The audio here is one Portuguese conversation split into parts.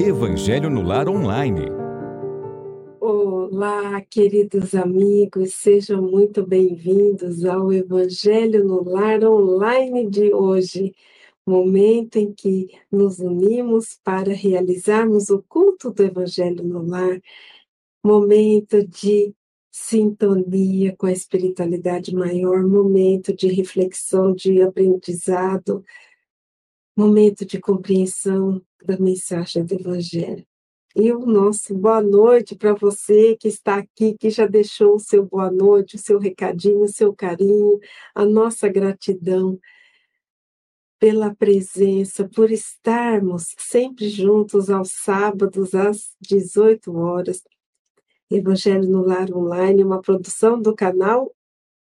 Evangelho no Lar Online. Olá, queridos amigos, sejam muito bem-vindos ao Evangelho no Lar Online de hoje, momento em que nos unimos para realizarmos o culto do Evangelho no Lar, momento de sintonia com a espiritualidade maior, momento de reflexão, de aprendizado, momento de compreensão da mensagem do Evangelho. E o nosso boa noite para você que está aqui, que já deixou o seu boa noite, o seu recadinho, o seu carinho, a nossa gratidão pela presença, por estarmos sempre juntos aos sábados às 18 horas. Evangelho no Lar Online, uma produção do canal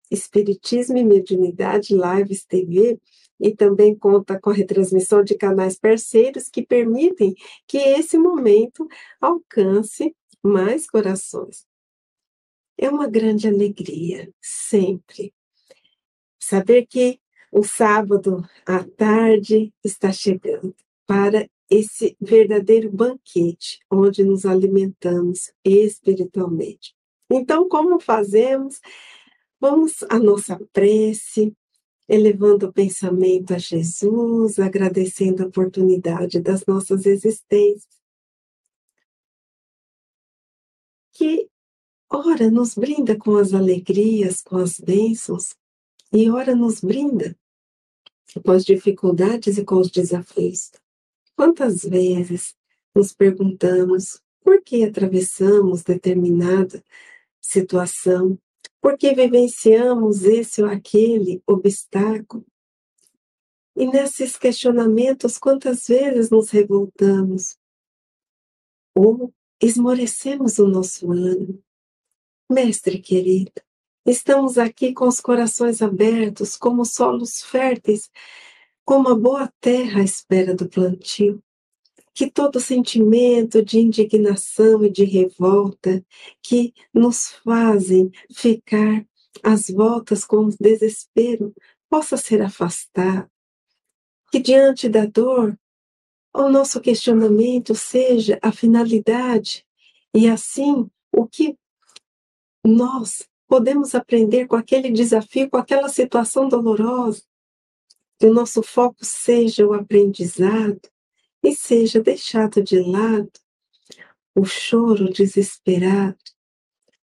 Espiritismo e Mediunidade Lives TV, e também conta com a retransmissão de canais parceiros que permitem que esse momento alcance mais corações. É uma grande alegria, sempre, saber que o sábado à tarde está chegando para esse verdadeiro banquete onde nos alimentamos espiritualmente. Então, como fazemos? Vamos à nossa prece, elevando o pensamento a Jesus, agradecendo a oportunidade das nossas existências. Que, ora, nos brinda com as alegrias, com as bênçãos, e ora nos brinda com as dificuldades e com os desafios. Quantas vezes nos perguntamos por que atravessamos determinada situação, porque vivenciamos esse ou aquele obstáculo. E nesses questionamentos, quantas vezes nos revoltamos ou esmorecemos o nosso ânimo. Mestre querido, estamos aqui com os corações abertos, como solos férteis, como a boa terra à espera do plantio que todo sentimento de indignação e de revolta que nos fazem ficar às voltas com o desespero possa ser afastado. Que diante da dor, o nosso questionamento seja a finalidade e assim o que nós podemos aprender com aquele desafio, com aquela situação dolorosa. Que o nosso foco seja o aprendizado, e seja deixado de lado o choro desesperado,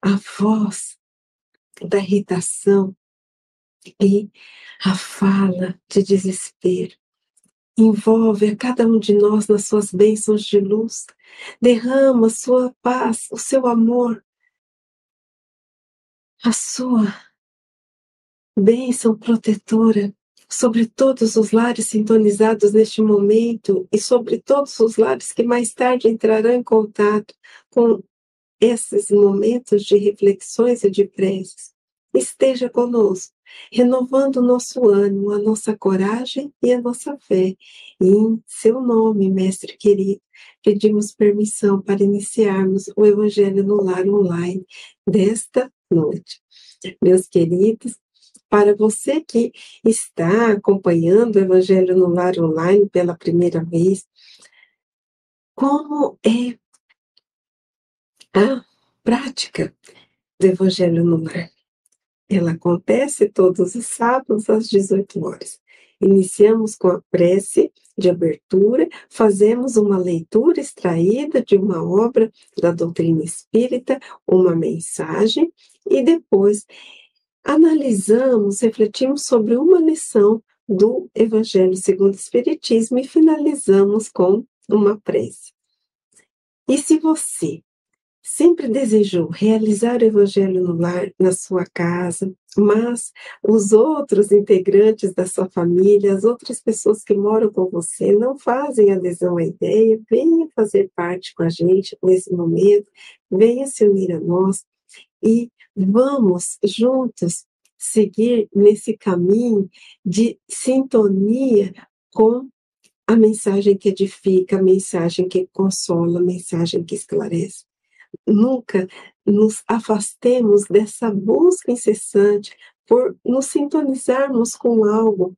a voz da irritação e a fala de desespero. Envolve a cada um de nós nas suas bênçãos de luz, derrama sua paz, o seu amor, a sua bênção protetora sobre todos os lares sintonizados neste momento e sobre todos os lares que mais tarde entrarão em contato com esses momentos de reflexões e de preces. Esteja conosco, renovando o nosso ânimo, a nossa coragem e a nossa fé. E em seu nome, Mestre querido, pedimos permissão para iniciarmos o Evangelho no Lar Online desta noite. Meus queridos, para você que está acompanhando o Evangelho no Lar Online pela primeira vez, como é a prática do Evangelho no Lar? Ela acontece todos os sábados às 18 horas. Iniciamos com a prece de abertura, fazemos uma leitura extraída de uma obra da doutrina espírita, uma mensagem, e depois analisamos, refletimos sobre uma lição do Evangelho segundo o Espiritismo e finalizamos com uma prece. E se você sempre desejou realizar o Evangelho no lar, na sua casa, mas os outros integrantes da sua família, as outras pessoas que moram com você, não fazem adesão à ideia, venha fazer parte com a gente nesse momento, venha se unir a nós e vamos juntos seguir nesse caminho de sintonia com a mensagem que edifica, a mensagem que consola, a mensagem que esclarece. Nunca nos afastemos dessa busca incessante por nos sintonizarmos com algo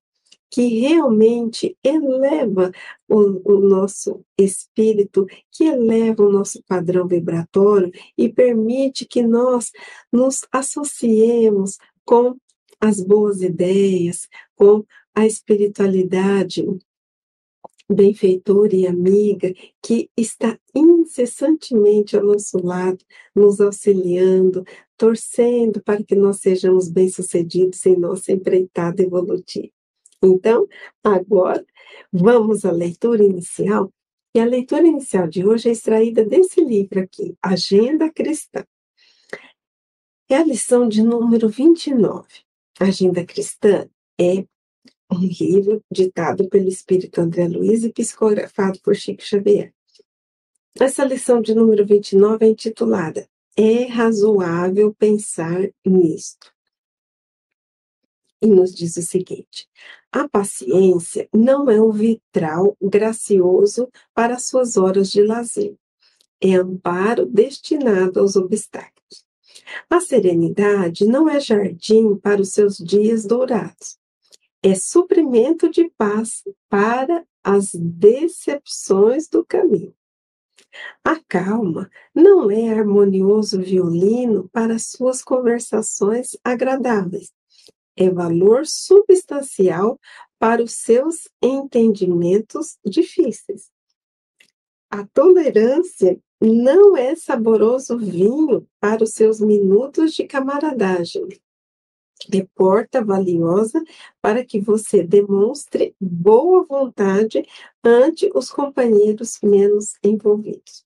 que realmente eleva o, o, nosso espírito, que eleva o nosso padrão vibratório e permite que nós nos associemos com as boas ideias, com a espiritualidade benfeitora e amiga que está incessantemente ao nosso lado, nos auxiliando, torcendo para que nós sejamos bem-sucedidos em nossa empreitada evolutiva. Então, agora, vamos à leitura inicial. E a leitura inicial de hoje é extraída desse livro aqui, Agenda Cristã. É a lição de número 29. Agenda Cristã é um livro ditado pelo Espírito André Luiz e psicografado por Chico Xavier. Essa lição de número 29 é intitulada É razoável pensar nisto. E nos diz o seguinte: a paciência não é um vitral gracioso para suas horas de lazer. É amparo destinado aos obstáculos. A serenidade não é jardim para os seus dias dourados é suprimento de paz para as decepções do caminho. A calma não é harmonioso violino para suas conversações agradáveis. É valor substancial para os seus entendimentos difíceis. A tolerância não é saboroso vinho para os seus minutos de camaradagem é porta valiosa para que você demonstre boa vontade ante os companheiros menos envolvidos.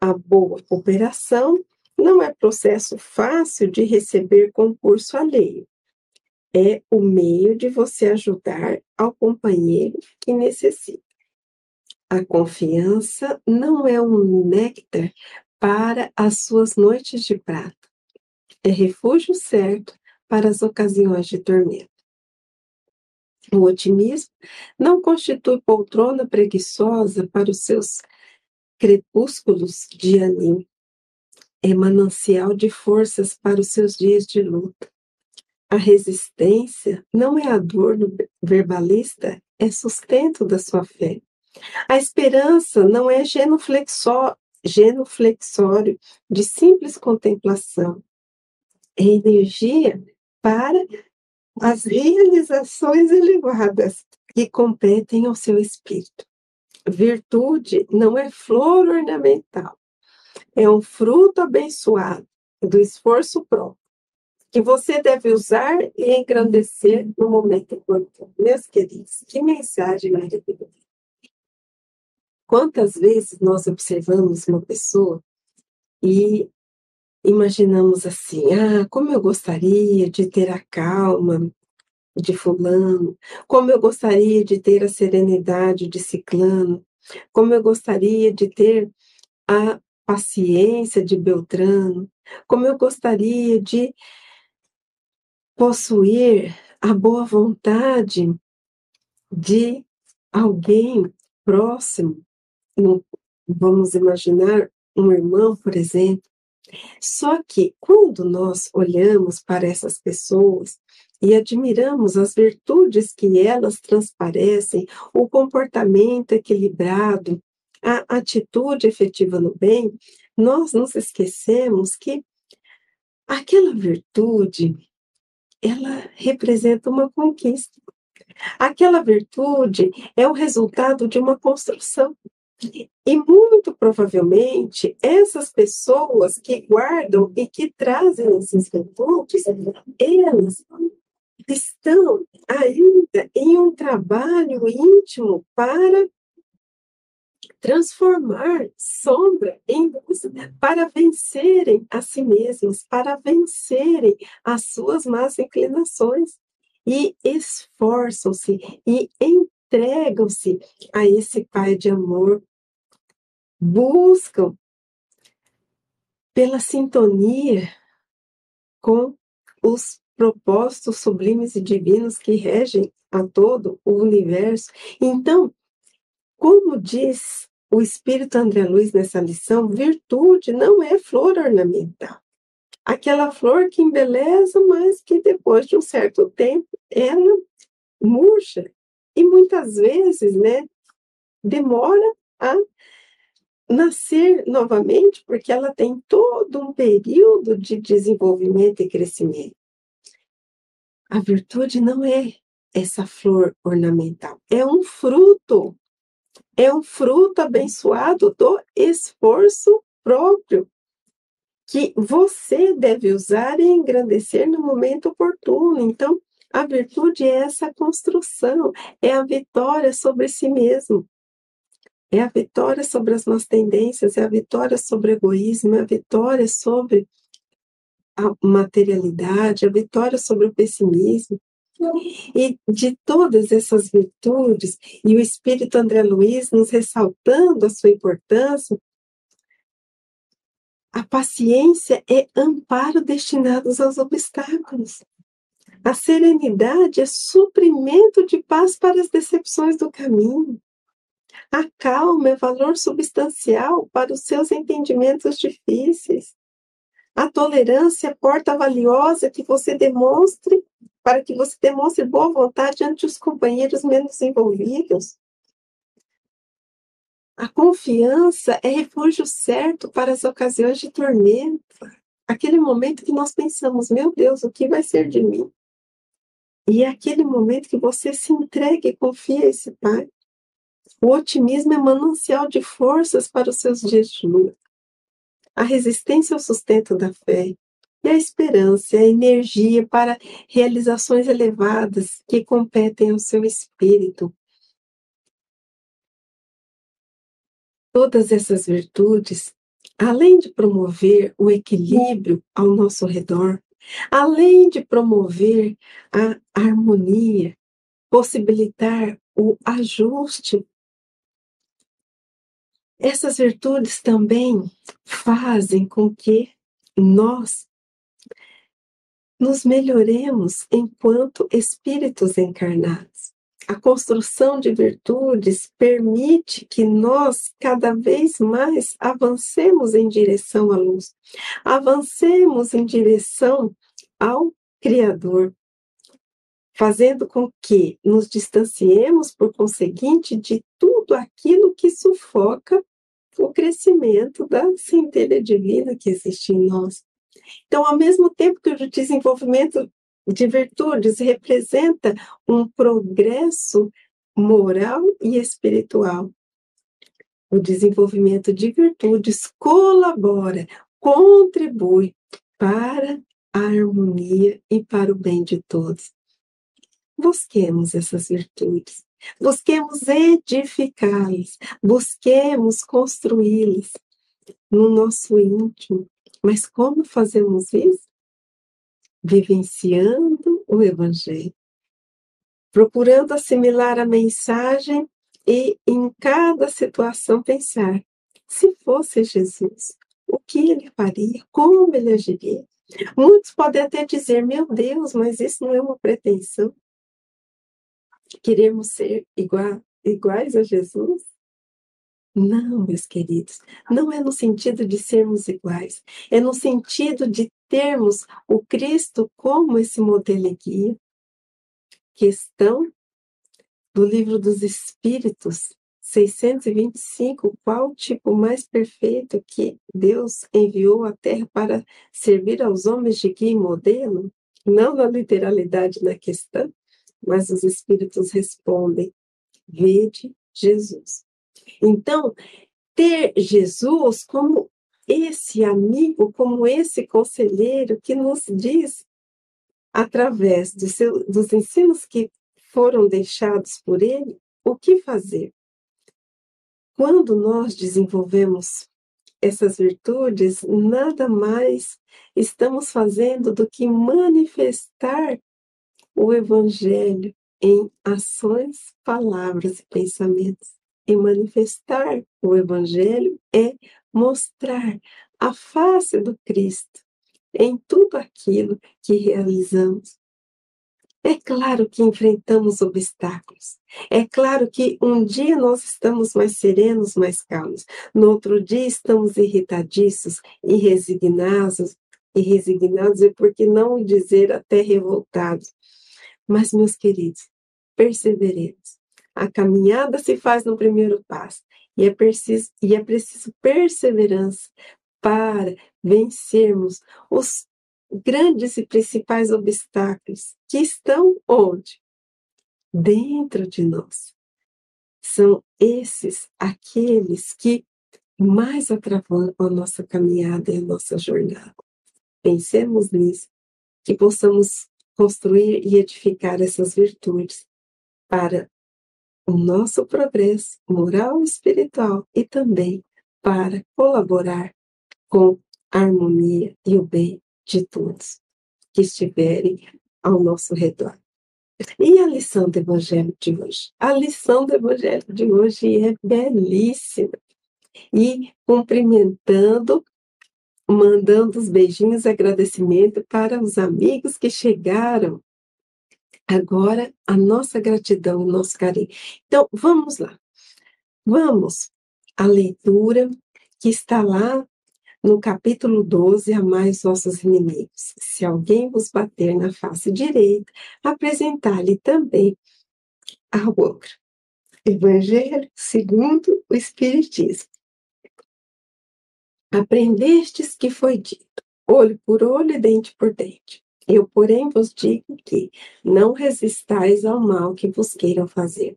A boa cooperação não é processo fácil de receber concurso alheio. É o meio de você ajudar ao companheiro que necessita. A confiança não é um néctar para as suas noites de prata. É refúgio certo para as ocasiões de tormento. O otimismo não constitui poltrona preguiçosa para os seus crepúsculos de ânimo. É manancial de forças para os seus dias de luta. A resistência não é a dor do verbalista, é sustento da sua fé. A esperança não é genuflexório de simples contemplação. É energia para as realizações elevadas que competem ao seu espírito. Virtude não é flor ornamental, é um fruto abençoado do esforço próprio, que você deve usar e engrandecer no momento importante. Meus queridos, que mensagem maravilhosa! Quantas vezes nós observamos uma pessoa e imaginamos assim: ah, como eu gostaria de ter a calma de Fulano, como eu gostaria de ter a serenidade de Ciclano, como eu gostaria de ter a paciência de Beltrano, como eu gostaria de possuir a boa vontade de alguém próximo. Vamos imaginar um irmão, por exemplo, só que quando nós olhamos para essas pessoas e admiramos as virtudes que elas transparecem, o comportamento equilibrado, a atitude efetiva no bem, nós nos esquecemos que aquela virtude ela representa uma conquista. Aquela virtude é o resultado de uma construção. E muito provavelmente essas pessoas que guardam e que trazem esses recursos, elas estão ainda em um trabalho íntimo para transformar sombra em luz, para vencerem a si mesmos, para vencerem as suas más inclinações. E esforçam-se e entregam-se a esse Pai de amor. Buscam pela sintonia com os propósitos sublimes e divinos que regem a todo o universo. Então, como diz o Espírito André Luiz nessa lição, virtude não é flor ornamental. Aquela flor que embeleza, mas que depois de um certo tempo ela murcha e muitas vezes, né, demora a nascer novamente, porque ela tem todo um período de desenvolvimento e crescimento. A virtude não é essa flor ornamental, é um fruto, é um fruto abençoado do esforço próprio que você deve usar e engrandecer no momento oportuno. Então, a virtude é essa construção, é a vitória sobre si mesmo. É a vitória sobre as nossas tendências, é a vitória sobre o egoísmo, é a vitória sobre a materialidade, a vitória sobre o pessimismo. E de todas essas virtudes, e o Espírito André Luiz nos ressaltando a sua importância, a paciência é amparo destinados aos obstáculos. A serenidade é suprimento de paz para as decepções do caminho. A calma é valor substancial para os seus entendimentos difíceis. A tolerância é porta valiosa que você demonstre, para que você demonstre boa vontade ante os companheiros menos envolvidos. A confiança é refúgio certo para as ocasiões de tormenta. Aquele momento que nós pensamos, meu Deus, o que vai ser de mim? E é aquele momento que você se entrega e confia a esse Pai. O otimismo é manancial de forças para os seus dias de luta. A resistência é o sustento da fé. E a esperança a energia para realizações elevadas que competem ao seu espírito. Todas essas virtudes, além de promover o equilíbrio ao nosso redor, além de promover a harmonia, possibilitar o ajuste essas virtudes também fazem com que nós nos melhoremos enquanto espíritos encarnados. A construção de virtudes permite que nós cada vez mais avancemos em direção à luz, avancemos em direção ao Criador, fazendo com que nos distanciemos, por conseguinte, de tudo aquilo que sufoca o crescimento da centelha divina que existe em nós. Então, ao mesmo tempo que o desenvolvimento de virtudes representa um progresso moral e espiritual, o desenvolvimento de virtudes colabora, contribui para a harmonia e para o bem de todos. Busquemos essas virtudes, busquemos edificá-las, busquemos construí-las no nosso íntimo. Mas como fazemos isso? Vivenciando o Evangelho, procurando assimilar a mensagem e, em cada situação, pensar: se fosse Jesus, o que ele faria? Como ele agiria? Muitos podem até dizer: meu Deus, mas isso não é uma pretensão queremos ser iguais a Jesus? Não, meus queridos, não é no sentido de sermos iguais, é no sentido de termos o Cristo como esse modelo e guia. Questão do livro dos Espíritos, 625, qual o tipo mais perfeito que Deus enviou à Terra para servir aos homens de guia e modelo? Não na literalidade na questão, mas os espíritos respondem: Vede Jesus. Então, ter Jesus como esse amigo, como esse conselheiro que nos diz, através do seu, dos ensinos que foram deixados por ele, o que fazer. Quando nós desenvolvemos essas virtudes, nada mais estamos fazendo do que manifestar o Evangelho em ações, palavras e pensamentos. E manifestar o Evangelho é mostrar a face do Cristo em tudo aquilo que realizamos. É claro que enfrentamos obstáculos. É claro que um dia nós estamos mais serenos, mais calmos. No outro dia estamos irritadiços e resignados, e resignados, e por que não dizer até revoltados. Mas, meus queridos, perseveremos. A caminhada se faz no primeiro passo e é preciso, e é preciso perseverança para vencermos os grandes e principais obstáculos que estão onde? Dentro de nós. São esses aqueles que mais atravam a nossa caminhada e a nossa jornada. Pensemos nisso, que possamos construir e edificar essas virtudes para o nosso progresso moral e espiritual e também para colaborar com a harmonia e o bem de todos que estiverem ao nosso redor. E a lição do Evangelho de hoje? A lição do Evangelho de hoje é belíssima. E cumprimentando, mandando os beijinhos e agradecimento para os amigos que chegaram Agora, a nossa gratidão, o nosso carinho. Então, vamos lá. Vamos à leitura que está lá no capítulo 12, amai os vossos inimigos. Se alguém vos bater na face direita, apresentar-lhe também ao outro. Evangelho segundo o Espiritismo. Aprendestes que foi dito, olho por olho e dente por dente. Eu, porém, vos digo que não resistais ao mal que vos queiram fazer.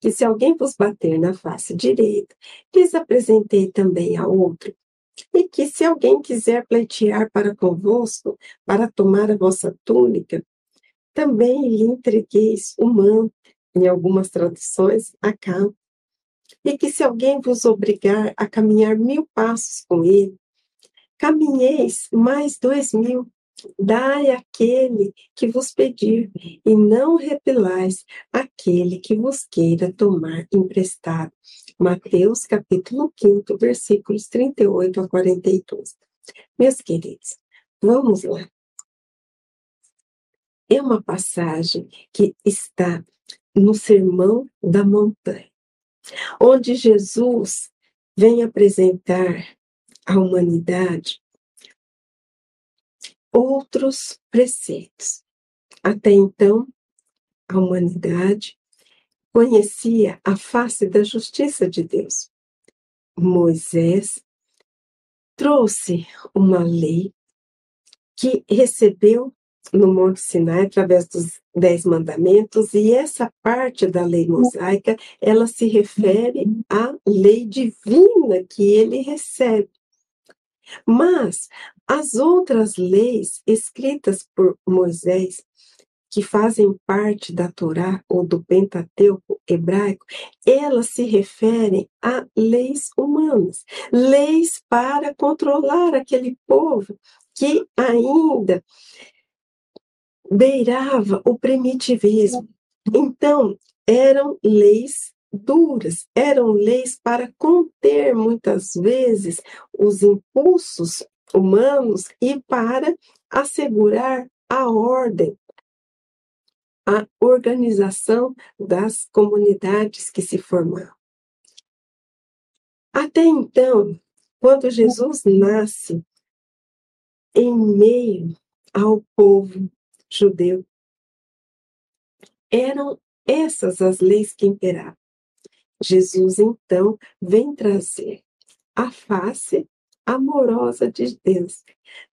Que se alguém vos bater na face direita, lhes apresentei também a outro. E que se alguém quiser pleitear para convosco, para tomar a vossa túnica, também lhe entregueis o manto, em algumas traduções, a capa. E que se alguém vos obrigar a caminhar mil passos com ele, caminheis mais dois mil Dai aquele que vos pedir, e não repelais aquele que vos queira tomar emprestado. Mateus capítulo 5, versículos 38 a 42. Meus queridos, vamos lá. É uma passagem que está no Sermão da Montanha, onde Jesus vem apresentar à humanidade outros preceitos. Até então, a humanidade conhecia a face da justiça de Deus. Moisés trouxe uma lei que recebeu no Monte Sinai através dos Dez Mandamentos, e essa parte da lei mosaica, ela se refere à lei divina que ele recebe. Mas as outras leis escritas por Moisés, que fazem parte da Torá ou do Pentateuco hebraico, elas se referem a leis humanas, leis para controlar aquele povo que ainda beirava o primitivismo. Então, eram leis duras, eram leis para conter muitas vezes os impulsos humanos e para assegurar a ordem, a organização das comunidades que se formavam. Até então, quando Jesus nasce em meio ao povo judeu, eram essas as leis que imperavam. Jesus, então, vem trazer a face amorosa de Deus.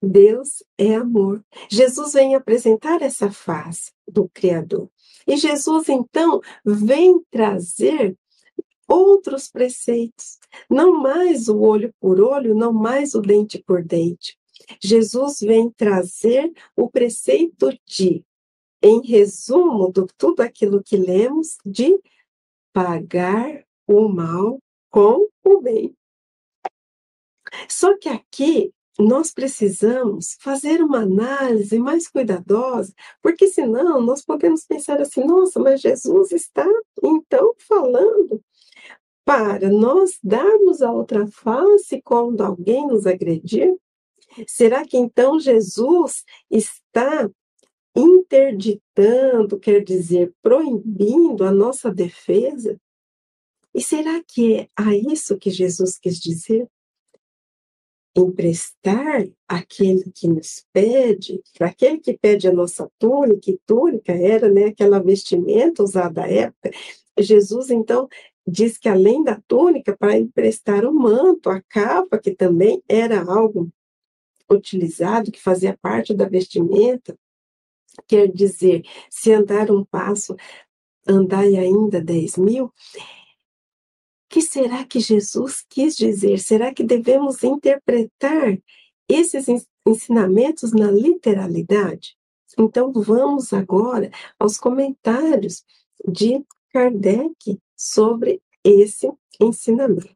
Deus é amor. Jesus vem apresentar essa face do Criador. E Jesus, então, vem trazer outros preceitos. Não mais o olho por olho, não mais o dente por dente. Jesus vem trazer o preceito de, em resumo de tudo aquilo que lemos, de pagar o mal com o bem. Só que aqui nós precisamos fazer uma análise mais cuidadosa, porque senão nós podemos pensar assim: nossa, mas Jesus está então falando para nós darmos a outra face quando alguém nos agredir? Será que então Jesus está interditando, quer dizer, proibindo a nossa defesa? E será que é a isso que Jesus quis dizer? Emprestar aquele que nos pede, aquele que pede a nossa túnica, e túnica era né, aquela vestimenta usada à época, Jesus então diz que além da túnica, para emprestar o manto, a capa, que também era algo utilizado, que fazia parte da vestimenta, quer dizer, se andar um passo, andai ainda dez mil, que será que Jesus quis dizer? Será que devemos interpretar esses ensinamentos na literalidade? Então, vamos agora aos comentários de Kardec sobre esse ensinamento.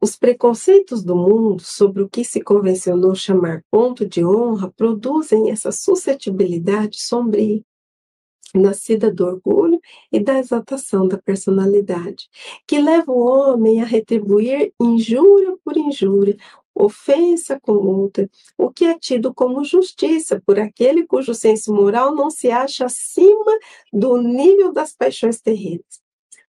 Os preconceitos do mundo sobre o que se convencionou chamar ponto de honra produzem essa suscetibilidade sombria, nascida do orgulho e da exaltação da personalidade, que leva o homem a retribuir injúria por injúria, ofensa com outra, o que é tido como justiça por aquele cujo senso moral não se acha acima do nível das paixões terrenas.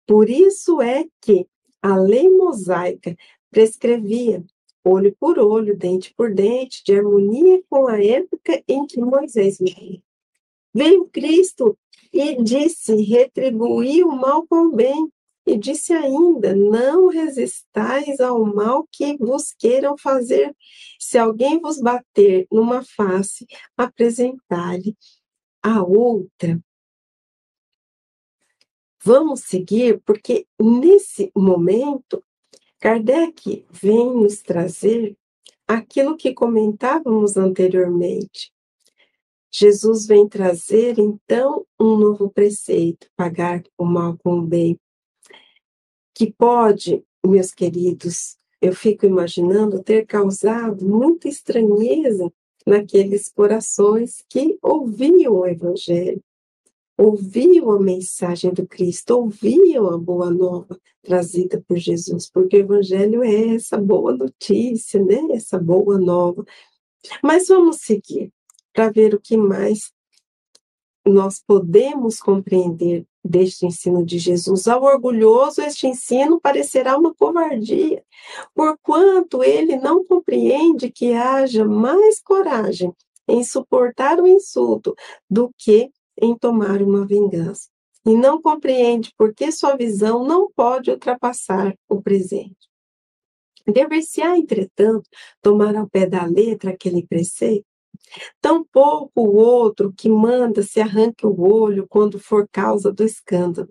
Por isso é que a lei mosaica prescrevia olho por olho, dente por dente, de harmonia com a época em que Moisés vivia. Veio Cristo e disse: retribuí o mal com o bem. E disse ainda: Não resistais ao mal que vos queiram fazer. Se alguém vos bater numa face, apresentai-lhe a outra. Vamos seguir, porque nesse momento, Kardec vem nos trazer aquilo que comentávamos anteriormente. Jesus vem trazer, então, um novo preceito: pagar o mal com o bem. Que pode, meus queridos, eu fico imaginando ter causado muita estranheza naqueles corações que ouviam o Evangelho, ouviam a mensagem do Cristo, ouviam a boa nova trazida por Jesus, porque o Evangelho é essa boa notícia, né? essa boa nova. Mas vamos seguir para ver o que mais nós podemos compreender deste ensino de Jesus. Ao orgulhoso, este ensino parecerá uma covardia, porquanto ele não compreende que haja mais coragem em suportar o insulto do que em tomar uma vingança. E não compreende porque sua visão não pode ultrapassar o presente. Dever-se-á, entretanto, tomar ao pé da letra aquele preceito Tampouco o outro que manda se arranque o olho quando for causa do escândalo.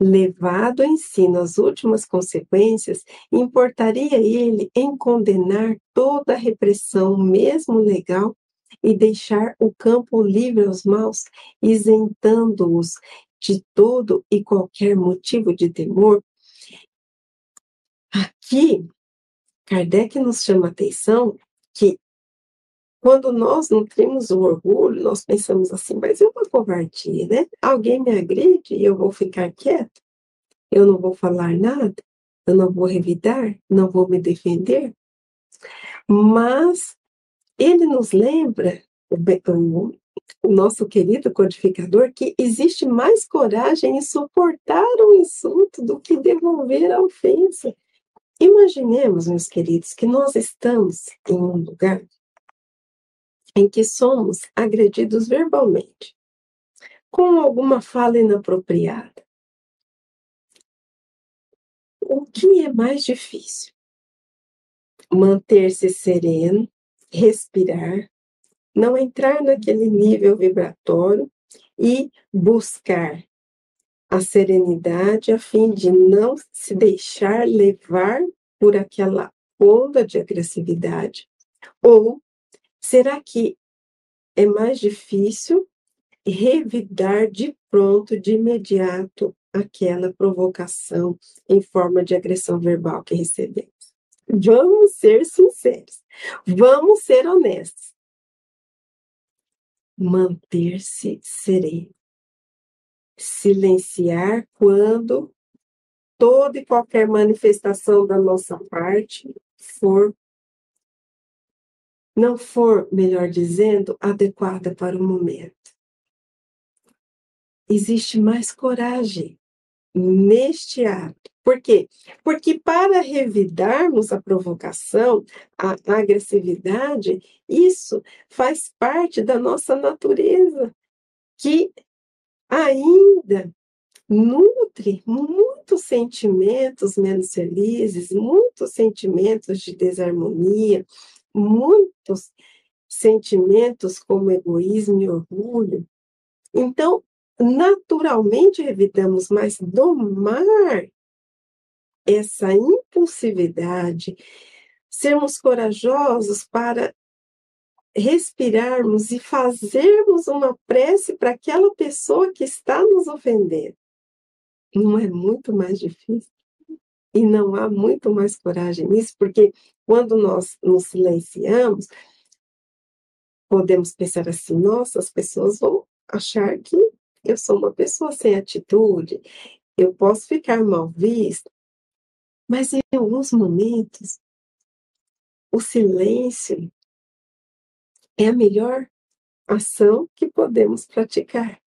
Levado em si nas últimas consequências, importaria ele em condenar toda a repressão, mesmo legal, e deixar o campo livre aos maus, isentando-os de todo e qualquer motivo de temor? Aqui, Kardec nos chama a atenção que quando nós nutrimos o orgulho, nós pensamos assim, mas é uma covardia, né? Alguém me agride e eu vou ficar quieto? Eu não vou falar nada? Eu não vou revidar? Não vou me defender? Mas ele nos lembra, o, o nosso querido codificador, que existe mais coragem em suportar o insulto do que devolver a ofensa. Imaginemos, meus queridos, que nós estamos em um lugar em que somos agredidos verbalmente, com alguma fala inapropriada. O que é mais difícil? Manter-se sereno, respirar, não entrar naquele nível vibratório e buscar a serenidade a fim de não se deixar levar por aquela onda de agressividade ou Será que é mais difícil revidar de pronto, de imediato, aquela provocação em forma de agressão verbal que recebemos? Vamos ser sinceros, vamos ser honestos. Manter-se sereno. Silenciar quando toda e qualquer manifestação da nossa parte for não for, melhor dizendo, adequada para o momento. Existe mais coragem neste ato, Por quê? Porque para revidarmos a provocação, a agressividade, isso faz parte da nossa natureza, que ainda nutre muitos sentimentos menos felizes, muitos sentimentos de desarmonia, muitos sentimentos como egoísmo e orgulho. Então, naturalmente revidamos, mas domar essa impulsividade, sermos corajosos para respirarmos e fazermos uma prece para aquela pessoa que está nos ofendendo não é muito mais difícil? E não há muito mais coragem nisso, porque quando nós nos silenciamos, podemos pensar assim: nossa, as pessoas vão achar que eu sou uma pessoa sem atitude, eu posso ficar mal vista. Mas em alguns momentos, o silêncio é a melhor ação que podemos praticar.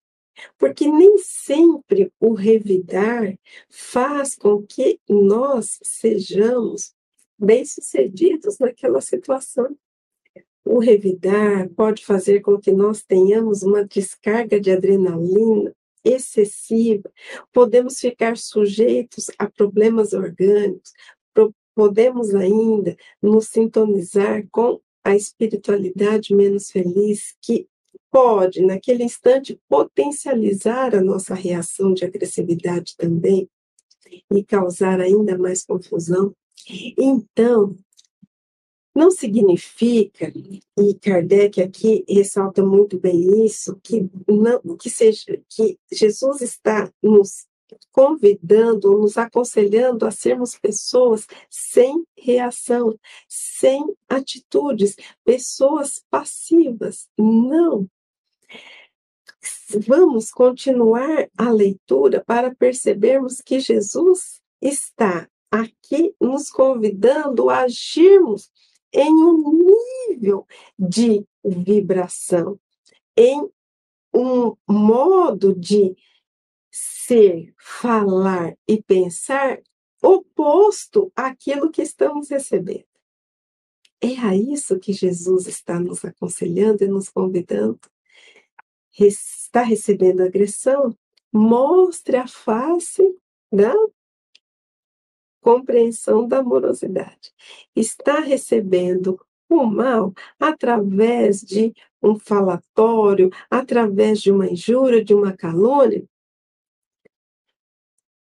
Porque nem sempre o revidar faz com que nós sejamos bem-sucedidos naquela situação. O revidar pode fazer com que nós tenhamos uma descarga de adrenalina excessiva, podemos ficar sujeitos a problemas orgânicos, podemos ainda nos sintonizar com a espiritualidade menos feliz que pode, naquele instante, potencializar a nossa reação de agressividade também e causar ainda mais confusão. Então, não significa, e Kardec aqui ressalta muito bem isso, que, não, que, seja, que Jesus está nos convidando, nos aconselhando a sermos pessoas sem reação, sem atitudes, pessoas passivas. Não. Vamos continuar a leitura para percebermos que Jesus está aqui nos convidando a agirmos em um nível de vibração, em um modo de ser, falar e pensar oposto àquilo que estamos recebendo. É a isso que Jesus está nos aconselhando e nos convidando. Está recebendo agressão, mostre a face da compreensão da amorosidade. Está recebendo o mal através de um falatório, através de uma injúria, de uma calúnia.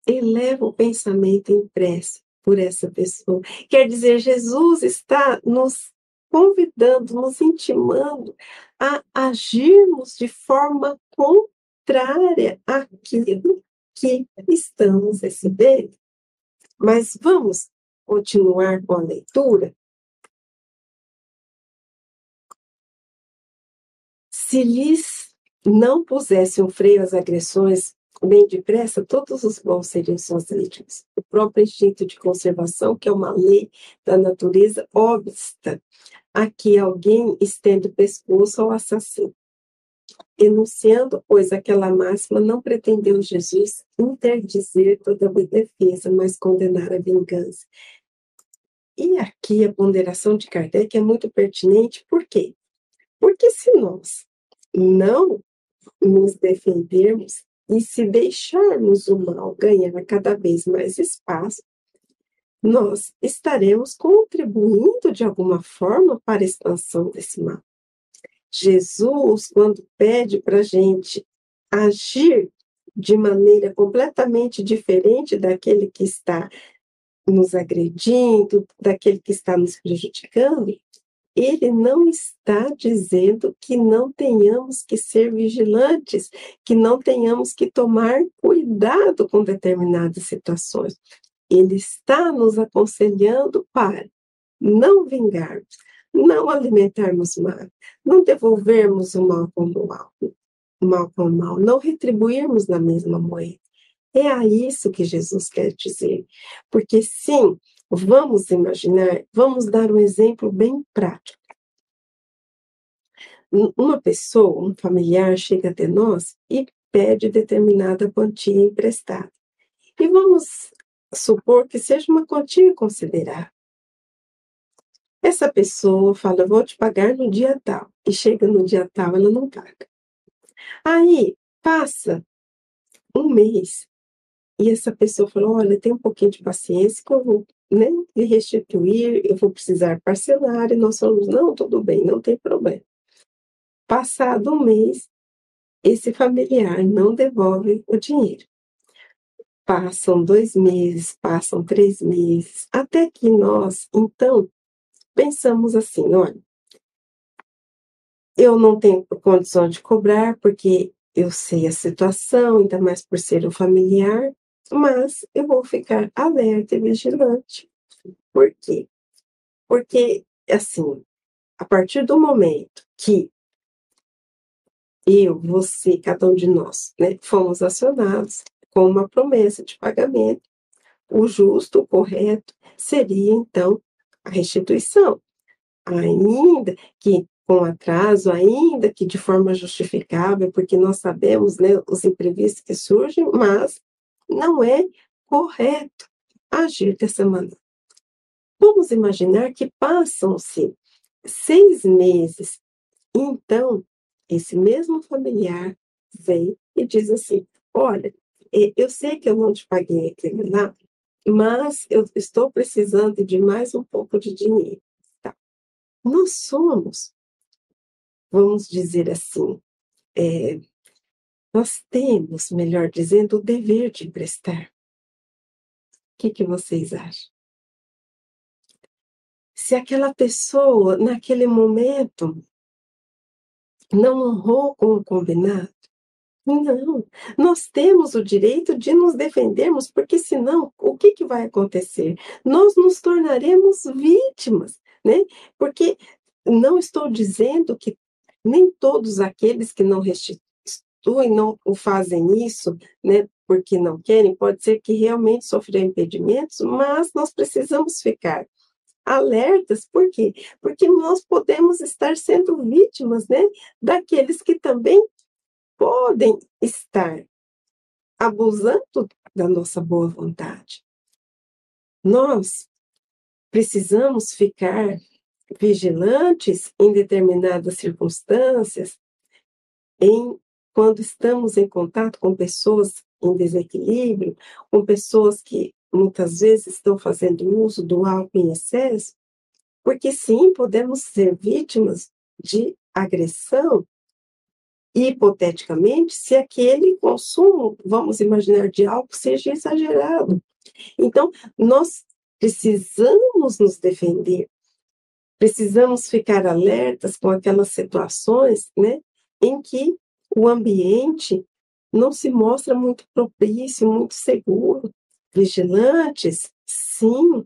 Eleva o pensamento impresso por essa pessoa. Quer dizer, Jesus está nos convidando, nos intimando a agirmos de forma contrária àquilo que estamos recebendo. Mas vamos continuar com a leitura? Se lhes não pusesse um freio às agressões bem depressa, todos os bons seriam suas vítimas. O próprio instinto de conservação, que é uma lei da natureza, obsta a que alguém estende o pescoço ao assassino. Enunciando, pois, aquela máxima, não pretendeu Jesus interdizer toda a defesa, mas condenar a vingança. E aqui a ponderação de Kardec é muito pertinente, por quê? Porque se nós não nos defendermos e se deixarmos o mal ganhar cada vez mais espaço, nós estaremos contribuindo de alguma forma para a expansão desse mal. Jesus, quando pede para a gente agir de maneira completamente diferente daquele que está nos agredindo, daquele que está nos prejudicando, ele não está dizendo que não tenhamos que ser vigilantes, que não tenhamos que tomar cuidado com determinadas situações. Ele está nos aconselhando para não vingarmos, não alimentarmos mal, não devolvermos o mal com o mal, o mal com mal, não retribuirmos na mesma moeda. É a isso que Jesus quer dizer. Porque sim, vamos imaginar, vamos dar um exemplo bem prático. Uma pessoa, um familiar, chega até nós e pede determinada quantia emprestada. E vamos supor que seja uma quantia considerável. Essa pessoa fala, eu vou te pagar no dia tal, e chega no dia tal, ela não paga. Aí, passa um mês, e essa pessoa falou, olha, tem um pouquinho de paciência que eu vou né, lhe restituir, eu vou precisar parcelar, e nós falamos, não, tudo bem, não tem problema. Passado um mês, esse familiar não devolve o dinheiro. Passam dois meses, passam três meses, até que nós, então, pensamos assim: olha, eu não tenho condição de cobrar, porque eu sei a situação, ainda mais por ser um familiar, mas eu vou ficar alerta e vigilante. Por quê? Porque, assim, a partir do momento que eu, você, cada um de nós, né, fomos acionados, com uma promessa de pagamento, o justo, o correto, seria então a restituição. Ainda que com atraso, ainda que de forma justificável, porque nós sabemos né, os imprevistos que surgem, mas não é correto agir dessa maneira. Vamos imaginar que passam-se seis meses, então esse mesmo familiar vem e diz assim: Olha, eu sei que eu não te paguei aquele lá, mas eu estou precisando de mais um pouco de dinheiro. Tá. Nós somos, vamos dizer assim, é, nós temos, melhor dizendo, o dever de emprestar. O que, que vocês acham? Se aquela pessoa, naquele momento, não honrou com o combinado, não, nós temos o direito de nos defendermos, porque senão o que, que vai acontecer? Nós nos tornaremos vítimas, né? Porque não estou dizendo que nem todos aqueles que não restituem, não o fazem isso, né? Porque não querem, pode ser que realmente sofreram impedimentos, mas nós precisamos ficar alertas, por quê? Porque nós podemos estar sendo vítimas, né? Daqueles que também podem estar abusando da nossa boa vontade. Nós precisamos ficar vigilantes em determinadas circunstâncias, em quando estamos em contato com pessoas em desequilíbrio, com pessoas que muitas vezes estão fazendo uso do álcool em excesso, porque sim, podemos ser vítimas de agressão hipoteticamente, se aquele consumo, vamos imaginar, de álcool seja exagerado. Então, nós precisamos nos defender, precisamos ficar alertas com aquelas situações né, em que o ambiente não se mostra muito propício, muito seguro. Vigilantes, sim.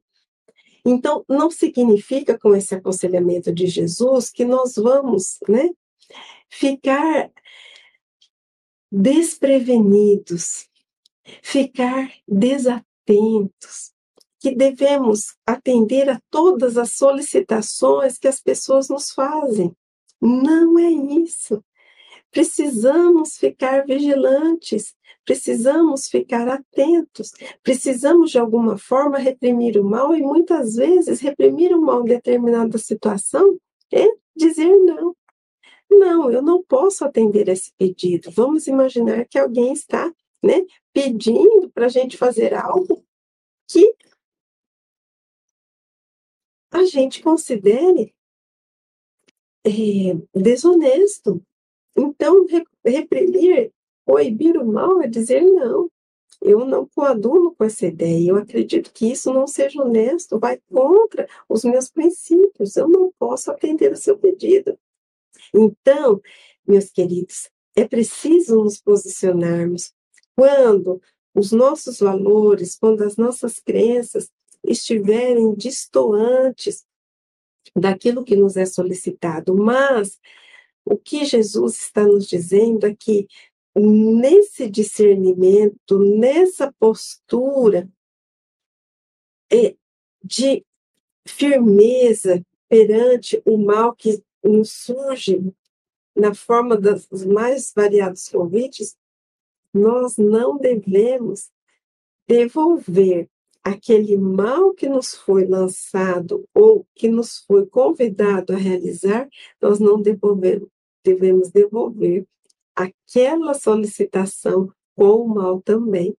Então, não significa com esse aconselhamento de Jesus que nós vamos né, ficar desprevenidos, ficar desatentos, que devemos atender a todas as solicitações que as pessoas nos fazem. Não é isso. Precisamos ficar vigilantes, precisamos ficar atentos, precisamos de alguma forma reprimir o mal e muitas vezes reprimir o mal em determinada situação é dizer não. Não, eu não posso atender esse pedido. Vamos imaginar que alguém está né, pedindo para a gente fazer algo que a gente considere é, desonesto. Então, reprimir, proibir o mal é dizer não. Eu não coaduno com essa ideia. Eu acredito que isso não seja honesto, vai contra os meus princípios. Eu não posso atender o seu pedido. Então, meus queridos, é preciso nos posicionarmos quando os nossos valores, quando as nossas crenças estiverem distoantes daquilo que nos é solicitado. Mas o que Jesus está nos dizendo é que nesse discernimento, nessa postura é, de firmeza perante o mal que nos surge na forma dos mais variados convites, nós não devemos devolver aquele mal que nos foi lançado ou que nos foi convidado a realizar, nós não devolvemos, devemos devolver aquela solicitação com o mal também.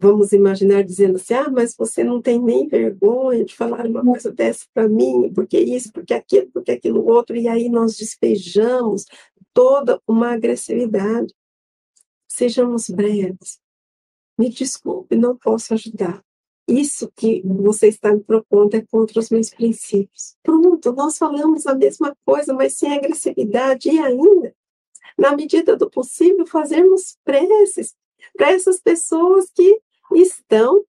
Vamos imaginar dizendo assim: ah, mas você não tem nem vergonha de falar uma coisa dessa para mim, porque isso, porque aquilo, porque aquilo outro, e aí nós despejamos toda uma agressividade. Sejamos breves. Me desculpe, não posso ajudar. Isso que você está me propondo é contra os meus princípios. Pronto, nós falamos a mesma coisa, mas sem agressividade e ainda, na medida do possível, fazermos preces para essas pessoas que estão,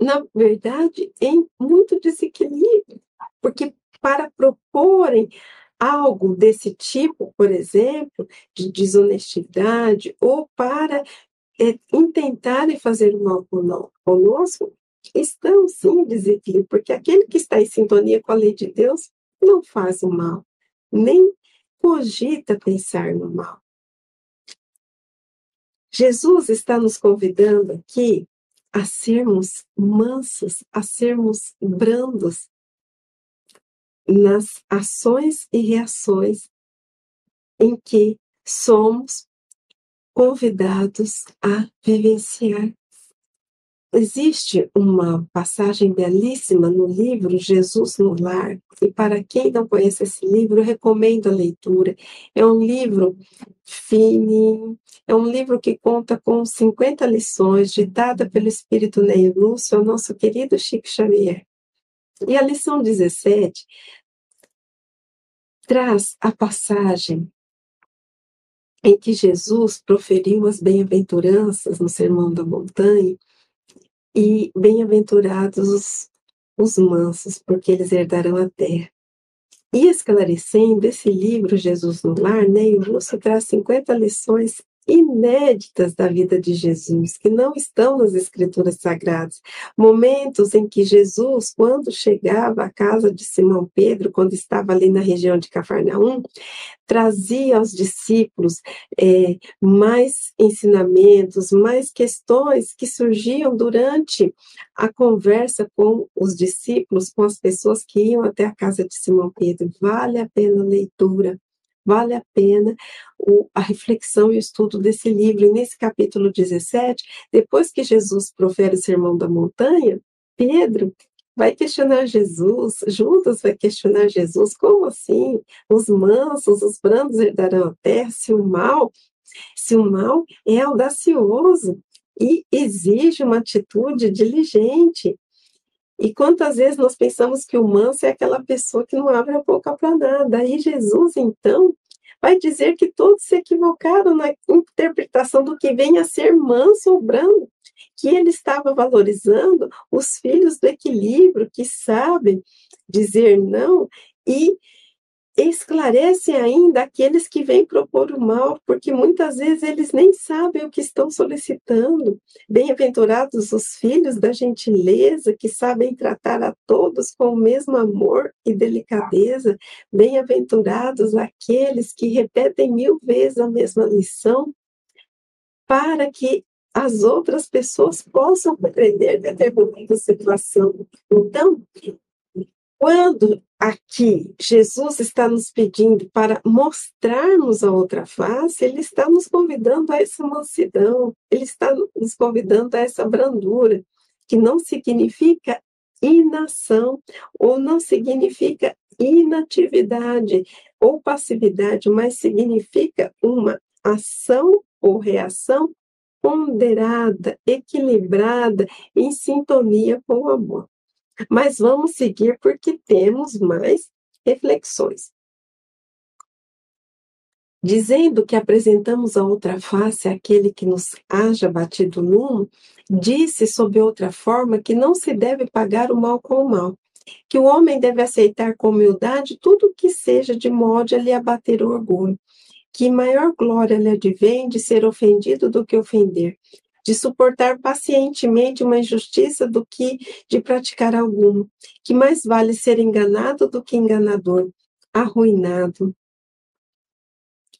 na verdade, em muito desequilíbrio, porque para proporem algo desse tipo, por exemplo, de desonestidade, ou para é, intentarem fazer o mal conosco, estão sim desequilíbrio, porque aquele que está em sintonia com a lei de Deus não faz o mal, nem cogita pensar no mal. Jesus está nos convidando aqui a sermos mansos, a sermos brandos nas ações e reações em que somos convidados a vivenciar. Existe uma passagem belíssima no livro Jesus no Lar, e para quem não conhece esse livro, recomendo a leitura. É um livro fininho, é um livro que conta com 50 lições, ditada pelo Espírito Ney Lúcio, o nosso querido Chico Xavier. E a lição 17 traz a passagem em que Jesus proferiu as bem-aventuranças no Sermão da Montanha, e bem-aventurados os, os mansos, porque eles herdarão a terra. E esclarecendo esse livro, Jesus no Lar, né, o Lúcio traz 50 lições inéditas da vida de Jesus, que não estão nas escrituras sagradas. Momentos em que Jesus, quando chegava à casa de Simão Pedro, quando estava ali na região de Cafarnaum, trazia aos discípulos é, mais ensinamentos, mais questões que surgiam durante a conversa com os discípulos, com as pessoas que iam até a casa de Simão Pedro. Vale a pena a leitura vale a pena o, a reflexão e o estudo desse livro. E nesse capítulo 17, depois que Jesus profere o sermão da montanha, Pedro vai questionar Jesus, Judas vai questionar Jesus, como assim? Os mansos, os brandos herdarão a terra, se o mal, se o mal é audacioso e exige uma atitude diligente. E quantas vezes nós pensamos que o manso é aquela pessoa que não abre a boca para nada. Aí Jesus, então, vai dizer que todos se equivocaram na interpretação do que vem a ser manso ou brando, que ele estava valorizando os filhos do equilíbrio, que sabem dizer não e esclarece ainda aqueles que vêm propor o mal, porque muitas vezes eles nem sabem o que estão solicitando. Bem-aventurados os filhos da gentileza, que sabem tratar a todos com o mesmo amor e delicadeza. Bem-aventurados aqueles que repetem mil vezes a mesma lição, para que as outras pessoas possam compreender determinada situação. Então, quando aqui Jesus está nos pedindo para mostrarmos a outra face, ele está nos convidando a essa mansidão, ele está nos convidando a essa brandura, que não significa inação ou não significa inatividade ou passividade, mas significa uma ação ou reação ponderada, equilibrada, em sintonia com o amor. Mas vamos seguir porque temos mais reflexões. Dizendo que apresentamos a outra face àquele que nos haja batido num, disse sob outra forma que não se deve pagar o mal com o mal, que o homem deve aceitar com humildade tudo que seja de modo a lhe abater o orgulho, que maior glória lhe advém de ser ofendido do que ofender, de suportar pacientemente uma injustiça do que de praticar alguma, que mais vale ser enganado do que enganador, arruinado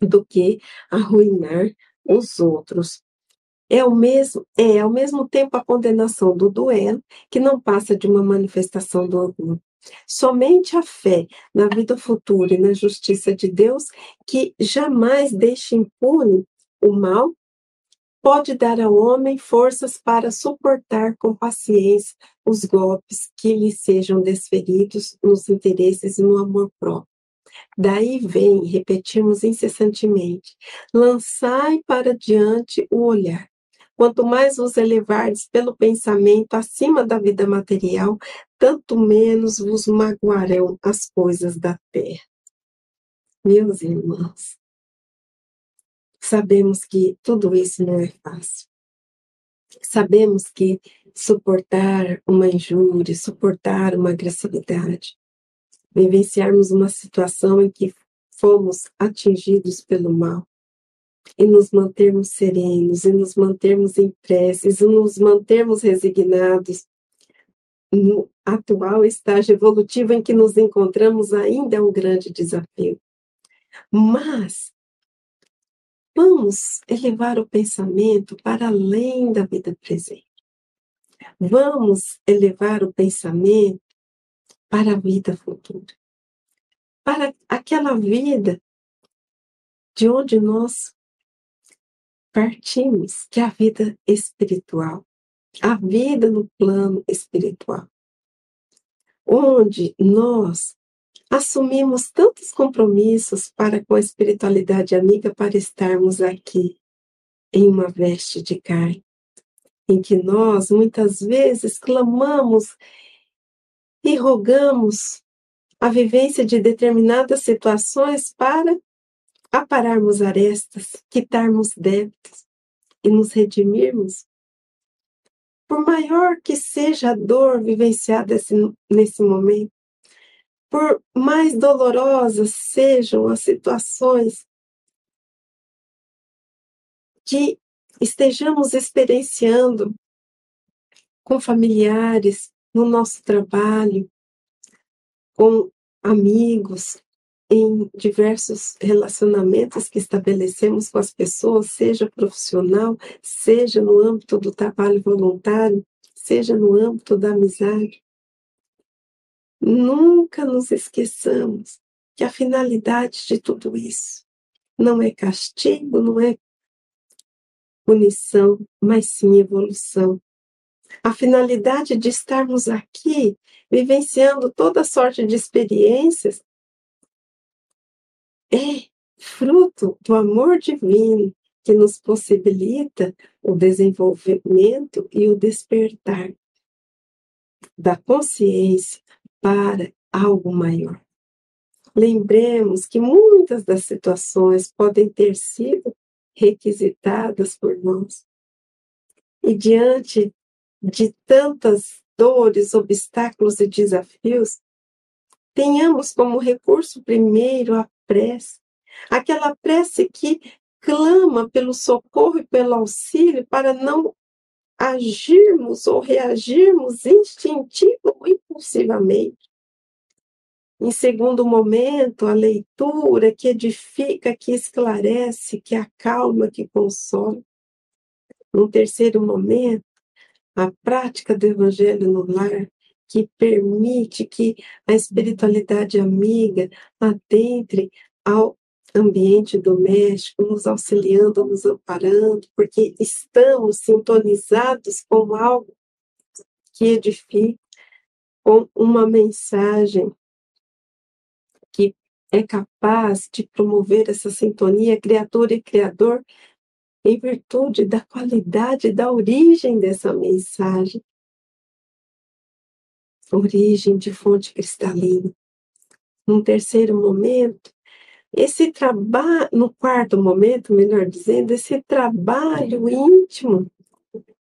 do que arruinar os outros. é o mesmo, é ao mesmo tempo a condenação do duelo, que não passa de uma manifestação do orgulho. Somente a fé na vida futura e na justiça de Deus, que jamais deixa impune o mal, pode dar ao homem forças para suportar com paciência os golpes que lhe sejam desferidos nos interesses e no amor próprio. Daí vem, repetimos incessantemente, lançai para diante o olhar. Quanto mais vos elevardes pelo pensamento acima da vida material, tanto menos vos magoarão as coisas da terra. Meus irmãos, sabemos que tudo isso não é fácil. Sabemos que suportar uma injúria, suportar uma agressividade, vivenciarmos uma situação em que fomos atingidos pelo mal, e nos mantermos serenos, e nos mantermos em preces, e nos mantermos resignados, no atual estágio evolutivo em que nos encontramos ainda é um grande desafio. Mas vamos elevar o pensamento para além da vida presente. Vamos elevar o pensamento para a vida futura. Para aquela vida de onde nós partimos, que é a vida espiritual a vida no plano espiritual, onde nós assumimos tantos compromissos para com a espiritualidade amiga para estarmos aqui em uma veste de carne, em que nós muitas vezes clamamos e rogamos a vivência de determinadas situações para apararmos arestas, quitarmos débitos e nos redimirmos. Por maior que seja a dor vivenciada esse, nesse momento, por mais dolorosas sejam as situações que estejamos experienciando com familiares, no nosso trabalho, com amigos, em diversos relacionamentos que estabelecemos com as pessoas, seja profissional, seja no âmbito do trabalho voluntário, seja no âmbito da amizade. Nunca nos esqueçamos que a finalidade de tudo isso não é castigo, não é punição, mas sim evolução. A finalidade de estarmos aqui vivenciando toda sorte de experiências é fruto do amor divino que nos possibilita o desenvolvimento e o despertar da consciência para algo maior. Lembremos que muitas das situações podem ter sido requisitadas por nós. E diante de tantas dores, obstáculos e desafios, tenhamos como recurso primeiro a prece, aquela prece que clama pelo socorro e pelo auxílio para não agirmos ou reagirmos instintivo ou impulsivamente. Em segundo momento, a leitura que edifica, que esclarece, que acalma, que consola. Num terceiro momento, a prática do Evangelho no lar, que permite que a espiritualidade amiga adentre ao ambiente doméstico, nos auxiliando, nos amparando, porque estamos sintonizados com algo que edifica, com uma mensagem que é capaz de promover essa sintonia, criatura e criador, em virtude da qualidade, da origem dessa mensagem origem de fonte cristalina. Num terceiro momento, esse trabalho, no quarto momento, melhor dizendo, esse trabalho íntimo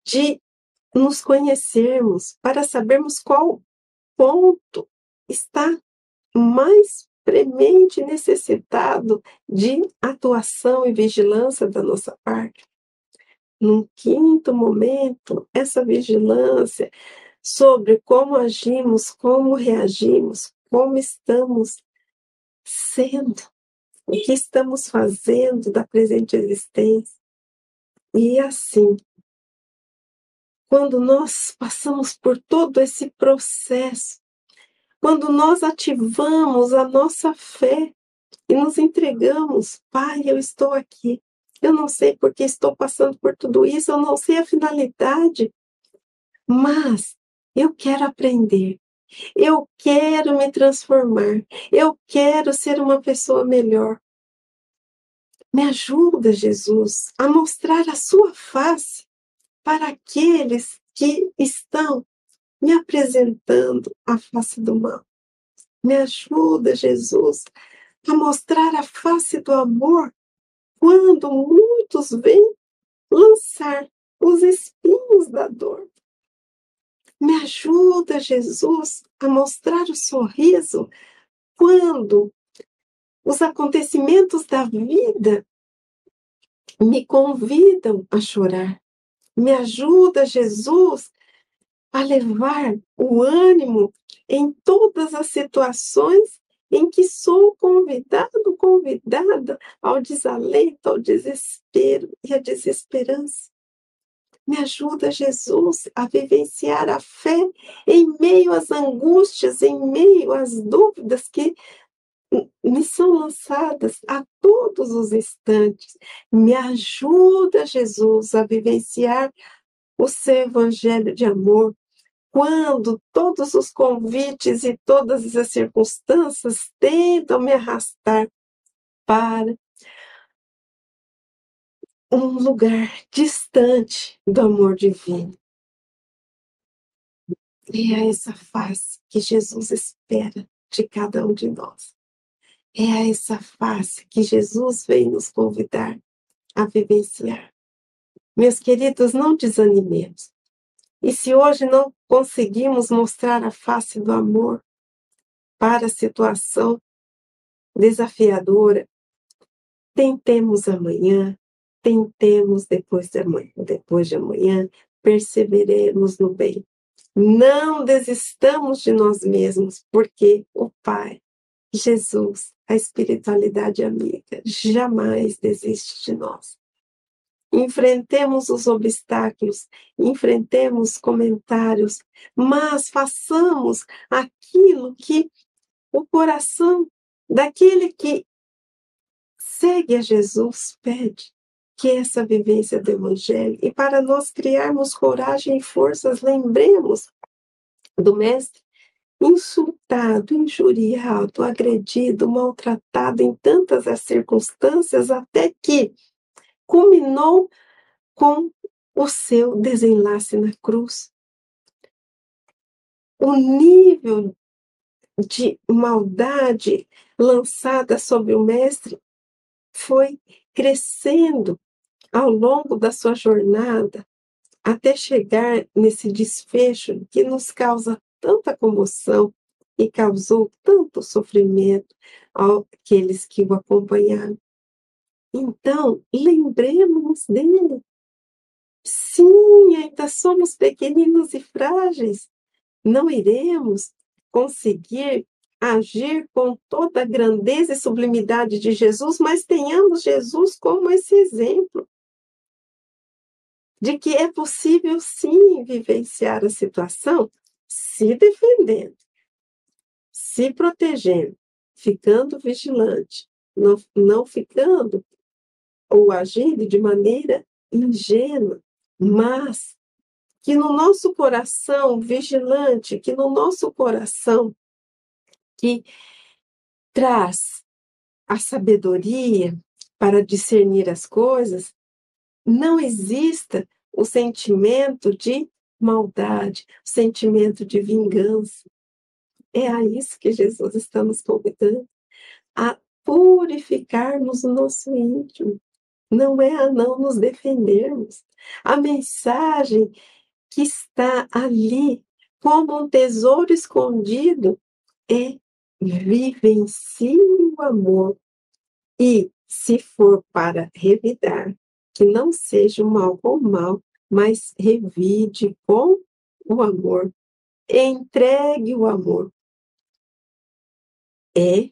de nos conhecermos para sabermos qual ponto está mais premente necessitado de atuação e vigilância da nossa parte. Num quinto momento, essa vigilância sobre como agimos, como reagimos, como estamos sendo, o que estamos fazendo da presente existência. E assim, quando nós passamos por todo esse processo, quando nós ativamos a nossa fé e nos entregamos, Pai, eu estou aqui. Eu não sei porque estou passando por tudo isso, eu não sei a finalidade, mas eu quero aprender. Eu quero me transformar. Eu quero ser uma pessoa melhor. Me ajuda, Jesus, a mostrar a sua face para aqueles que estão me apresentando a face do mal. Me ajuda, Jesus, a mostrar a face do amor quando muitos vêm lançar os espinhos da dor. Me ajuda, Jesus, a mostrar o sorriso quando os acontecimentos da vida me convidam a chorar. Me ajuda, Jesus, a levar o ânimo em todas as situações em que sou convidado, convidada ao desalento, ao desespero e à desesperança. Me ajuda, Jesus, a vivenciar a fé em meio às angústias, em meio às dúvidas que me são lançadas a todos os instantes. Me ajuda, Jesus, a vivenciar o seu evangelho de amor, quando todos os convites e todas as circunstâncias tentam me arrastar para um lugar distante do amor divino. E é essa face que Jesus espera de cada um de nós. É a essa face que Jesus vem nos convidar a vivenciar. Meus queridos, não desanimemos. E se hoje não conseguimos mostrar a face do amor para a situação desafiadora, tentemos amanhã, tentemos depois de amanhã, depois de amanhã, perseveremos no bem. Não desistamos de nós mesmos, porque o Pai, Jesus, a espiritualidade amiga, jamais desiste de nós enfrentemos os obstáculos, enfrentemos comentários, mas façamos aquilo que o coração daquele que segue a Jesus pede, que essa vivência do Evangelho. E para nós criarmos coragem e forças, lembremos do Mestre insultado, injuriado, agredido, maltratado em tantas as circunstâncias, até que culminou com o seu desenlace na cruz. O nível de maldade lançada sobre o Mestre foi crescendo ao longo da sua jornada até chegar nesse desfecho que nos causa tanta comoção e causou tanto sofrimento àqueles que o acompanharam. Então, lembremos dele. Sim, ainda somos pequeninos e frágeis. Não iremos conseguir agir com toda a grandeza e sublimidade de Jesus, mas tenhamos Jesus como esse exemplo de que é possível sim vivenciar a situação se defendendo, se protegendo, ficando vigilante, não, não ficando ou agindo de maneira ingênua, mas que no nosso coração vigilante, que no nosso coração que traz a sabedoria para discernir as coisas, não exista o sentimento de maldade, o sentimento de vingança. É a isso que Jesus está nos convidando, a purificarmos o nosso íntimo, não é a não nos defendermos. A mensagem que está ali como um tesouro escondido é vivencie o amor. E, se for para revidar, que não seja o mal com o mal, mas revide com o amor. Entregue o amor. É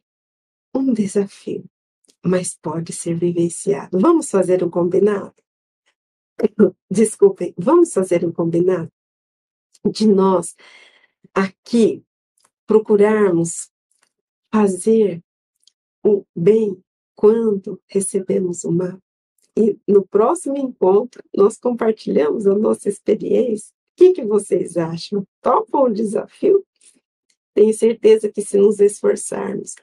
um desafio mas pode ser vivenciado. Vamos fazer um combinado? Desculpem, vamos fazer um combinado de nós aqui procurarmos fazer o bem quando recebemos o mal. E no próximo encontro, nós compartilhamos a nossa experiência. O que, que vocês acham? Topam o desafio? Tenho certeza que se nos esforçarmos,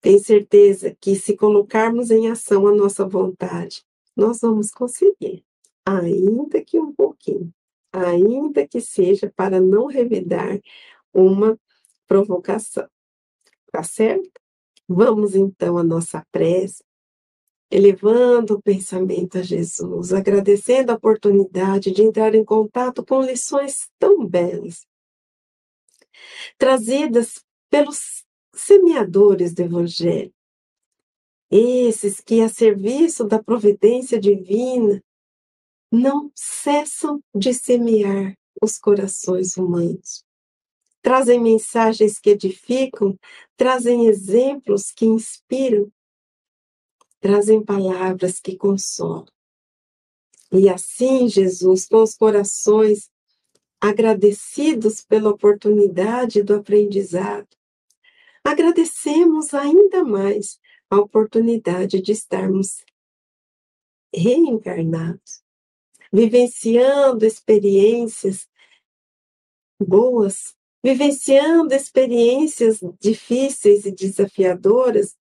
tenho certeza que se colocarmos em ação a nossa vontade, nós vamos conseguir, ainda que um pouquinho, ainda que seja para não revidar uma provocação. Tá certo? Vamos então à nossa prece, elevando o pensamento a Jesus, agradecendo a oportunidade de entrar em contato com lições tão belas, trazidas pelos semeadores do Evangelho. Esses que, a serviço da providência divina, não cessam de semear os corações humanos. Trazem mensagens que edificam, trazem exemplos que inspiram, trazem palavras que consolam. E assim, Jesus, com os corações agradecidos pela oportunidade do aprendizado, agradecemos ainda mais a oportunidade de estarmos reencarnados, vivenciando experiências boas, vivenciando experiências difíceis e desafiadoras,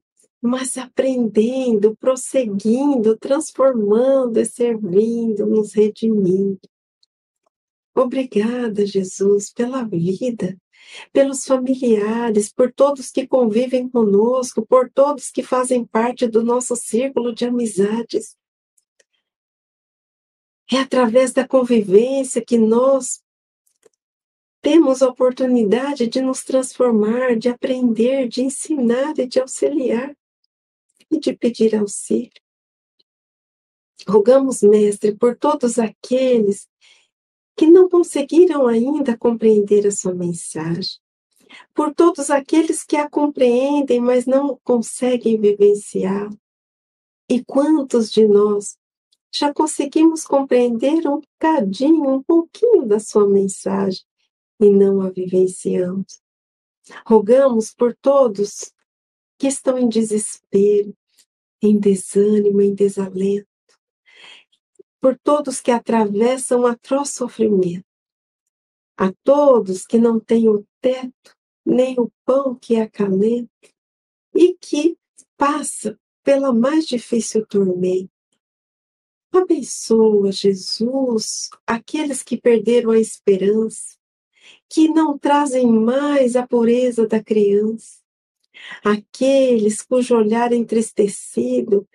mas aprendendo, prosseguindo, transformando e servindo, nos redimindo. Obrigada, Jesus, pela vida, pelos familiares, por todos que convivem conosco, por todos que fazem parte do nosso círculo de amizades. É através da convivência que nós temos a oportunidade de nos transformar, de aprender, de ensinar e de auxiliar e de pedir auxílio. Rogamos, Mestre, por todos aqueles que não conseguiram ainda compreender a sua mensagem, por todos aqueles que a compreendem, mas não conseguem vivenciar. E quantos de nós já conseguimos compreender um bocadinho, um pouquinho da sua mensagem e não a vivenciamos? Rogamos por todos que estão em desespero, em desânimo, em desalento, por todos que atravessam um atroz sofrimento, a todos que não têm o teto, nem o pão que acalenta, e que passa pela mais difícil tormenta. Abençoa, Jesus, aqueles que perderam a esperança, que não trazem mais a pureza da criança, aqueles cujo olhar entristecido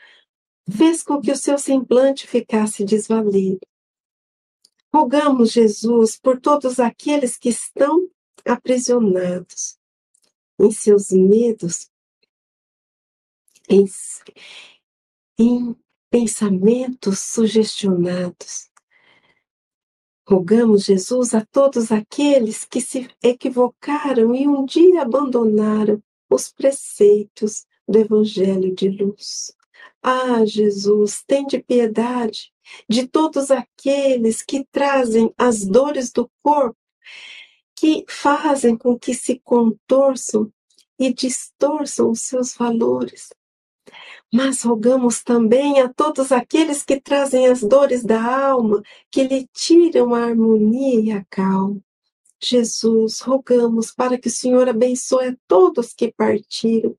fez com que o seu semblante ficasse desvalido. Rogamos, Jesus, por todos aqueles que estão aprisionados em seus medos, em, em pensamentos sugestionados. Rogamos, Jesus, a todos aqueles que se equivocaram e um dia abandonaram os preceitos do Evangelho de luz. Ah, Jesus, tem de piedade de todos aqueles que trazem as dores do corpo, que fazem com que se contorçam e distorçam os seus valores. Mas rogamos também a todos aqueles que trazem as dores da alma, que lhe tiram a harmonia e a calma. Jesus, rogamos para que o Senhor abençoe a todos que partiram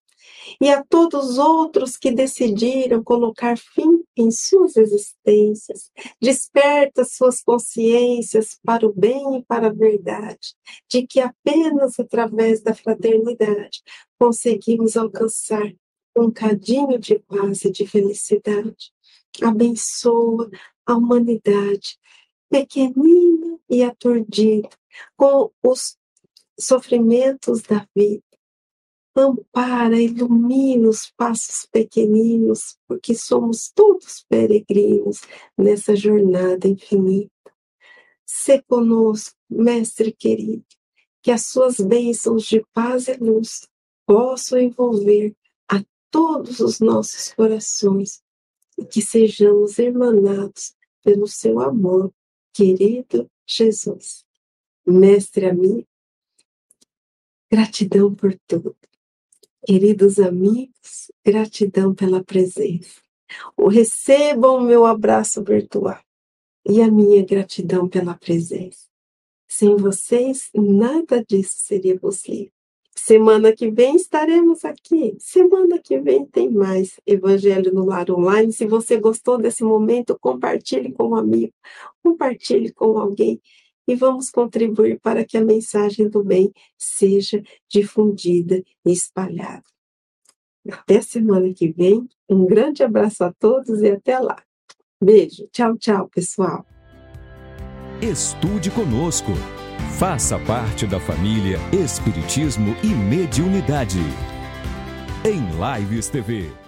e a todos os outros que decidiram colocar fim em suas existências. Desperta suas consciências para o bem e para a verdade, de que apenas através da fraternidade conseguimos alcançar um cadinho de paz e de felicidade. Abençoa a humanidade, pequenina e aturdida, com os sofrimentos da vida ampara, ilumina os passos pequeninos, porque somos todos peregrinos nessa jornada infinita. Se conosco, Mestre querido, que as suas bênçãos de paz e luz possam envolver a todos os nossos corações e que sejamos emanados pelo seu amor, querido Jesus. Mestre amigo, gratidão por tudo. Queridos amigos, gratidão pela presença. O recebam o meu abraço virtual e a minha gratidão pela presença. Sem vocês, nada disso seria possível. Semana que vem estaremos aqui. Semana que vem tem mais Evangelho no Lar Online. Se você gostou desse momento, compartilhe com um amigo, compartilhe com alguém e vamos contribuir para que a mensagem do bem seja difundida e espalhada. Até semana que vem. Um grande abraço a todos e até lá. Beijo. Tchau, tchau, pessoal. Estude conosco. Faça parte da família Espiritismo e Mediunidade. Em Lives TV.